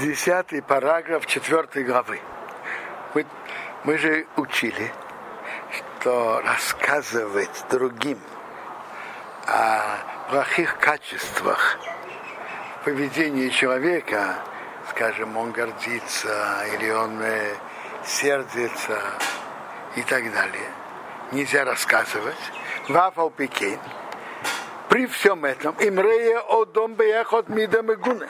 десятый параграф четвертой главы. Мы, мы же учили, что рассказывать другим о плохих качествах поведения человека, скажем, он гордится или он э, сердится и так далее, нельзя рассказывать. Вафал Пекин. При всем этом, имрея о дом беяхот мидам и гуне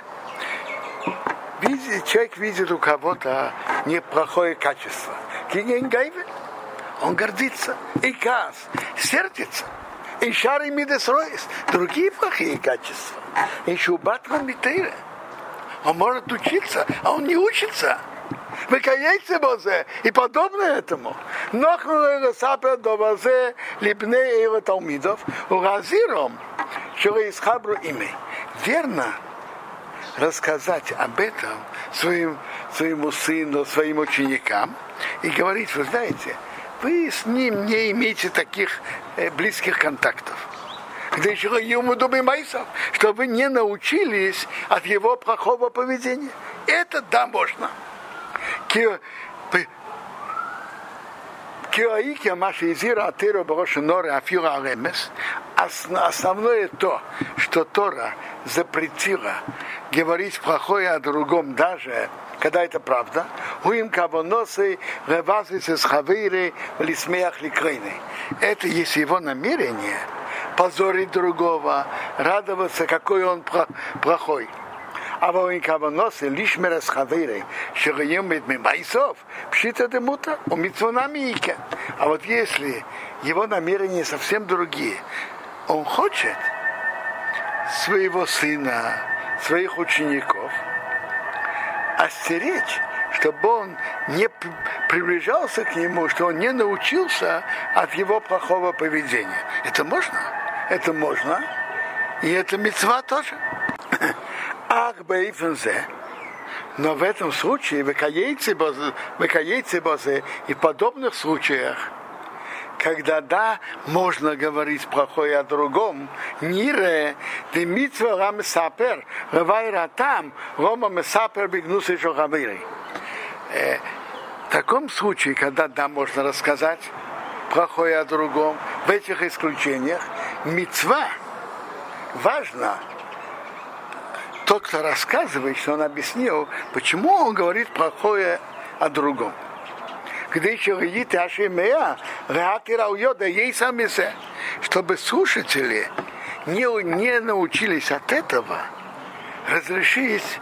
видит, человек видит у кого-то неплохое качество. Он гордится. И каз, сердится. И шары мидесроис. Другие плохие качества. И шубатра митейра. Он может учиться, а он не учится. Выкаяйте бозе и подобное этому. Но сапер довазе липне его талмидов, уразиром, что из хабру имя. Верно, рассказать об этом своим, своему сыну, своим ученикам и говорить, вы знаете, вы с ним не имеете таких э, близких контактов. Когда еще ему майсов, чтобы вы не научились от его плохого поведения. Это да, можно. Основное то, что Тора запретила говорить плохое о другом даже, когда это правда, уим кавоносы ревазисы с хавиры лисмеях ликрейны. Это есть его намерение позорить другого, радоваться, какой он плохой. Во кавоносы лишь мерас хавиры, шегаем мимайсов, пшита демута, у митцвонами А вот если его намерения совсем другие, он хочет своего сына, своих учеников, остеречь, чтобы он не приближался к нему, что он не научился от его плохого поведения. Это можно? Это можно. И это мецва тоже. Ах, бейфензе. Но в этом случае, в Каейце Бозе и в подобных случаях, когда да, можно говорить плохое о другом, нире, де митва рам сапер, рвайра там, рома месапер бигнусы шохавири. Э, в таком случае, когда да, можно рассказать плохое о другом, в этих исключениях, мецва важно, тот, кто рассказывает, что он объяснил, почему он говорит плохое о другом. Когда еще видите Ашимея, Ратира Уйода, ей сами чтобы слушатели не, не научились от этого разрешить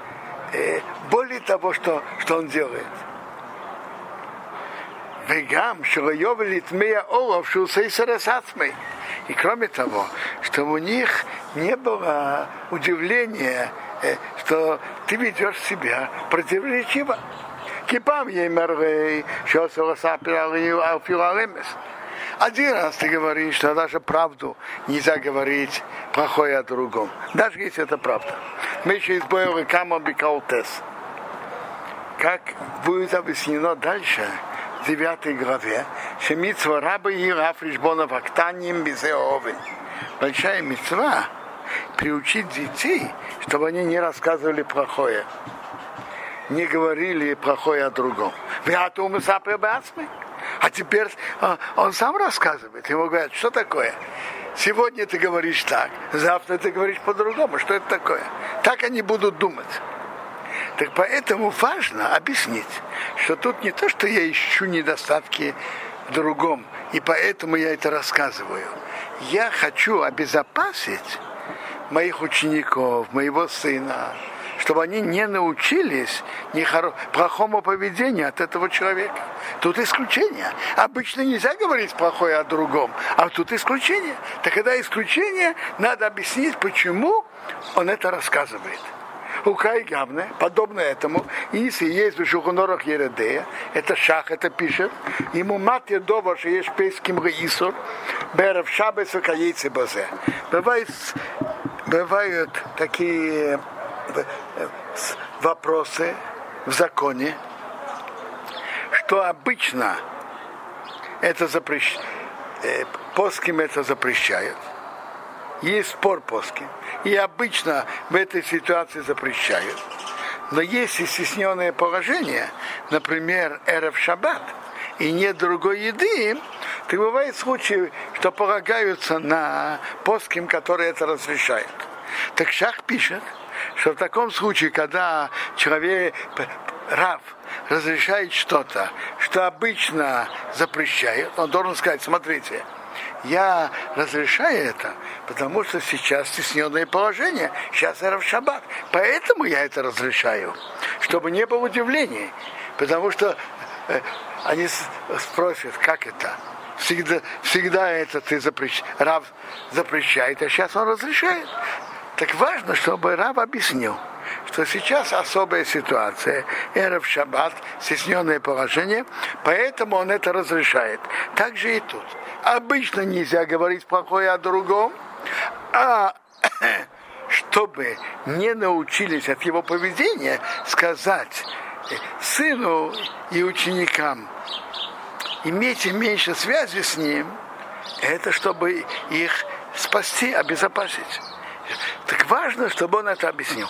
э, боли того, что, что он делает. Вегам, Шилайова, Литмея, Олов, Шилсейсера, Сацмей. И кроме того, чтобы у них не было удивления что ты ведешь себя противоречиво. Кипам еймервей, что один раз ты говоришь, что даже правду нельзя говорить плохое о другом. Даже если это правда. Мы еще избавили кама бикаутес. Как будет объяснено дальше, в девятой главе, что рабы и рафришбона вактаним безеовен. Большая митцва приучить детей, чтобы они не рассказывали плохое не говорили плохое о другом. А теперь а, он сам рассказывает. Ему говорят, что такое? Сегодня ты говоришь так, завтра ты говоришь по-другому. Что это такое? Так они будут думать. Так поэтому важно объяснить, что тут не то, что я ищу недостатки в другом, и поэтому я это рассказываю. Я хочу обезопасить моих учеников, моего сына, чтобы они не научились ни хоро... плохому поведению от этого человека. Тут исключение. Обычно нельзя говорить плохое о другом, а тут исключение. Так когда исключение, надо объяснить, почему он это рассказывает. У Кайгавне, подобно этому, если есть в Шухонорах Ередея, это шах, это пишет, ему мать дома, что есть пейским Исур, Берев Шабес и Базе. Бывает, бывают такие вопросы в законе, что обычно это запрещает, э, это запрещают. Есть спор плоским. И обычно в этой ситуации запрещают. Но если стесненное положение, например, эров шаббат, и нет другой еды, то бывает случаи, что полагаются на плоским, которые это разрешают. Так Шах пишет, что в таком случае, когда человек, раб, разрешает что-то, что обычно запрещает, он должен сказать, смотрите, я разрешаю это, потому что сейчас стесненное положение, сейчас я в шаббат. Поэтому я это разрешаю, чтобы не было удивлений. Потому что э, они спросят, как это? Всегда, всегда это ты запрещ... раб запрещает, а сейчас он разрешает. Так важно, чтобы раб объяснил, что сейчас особая ситуация, эра в шаббат, стесненное положение, поэтому он это разрешает. Так же и тут. Обычно нельзя говорить плохое о другом, а чтобы не научились от его поведения сказать сыну и ученикам, имейте меньше связи с ним, это чтобы их спасти, обезопасить. Так важно, чтобы он это объяснил.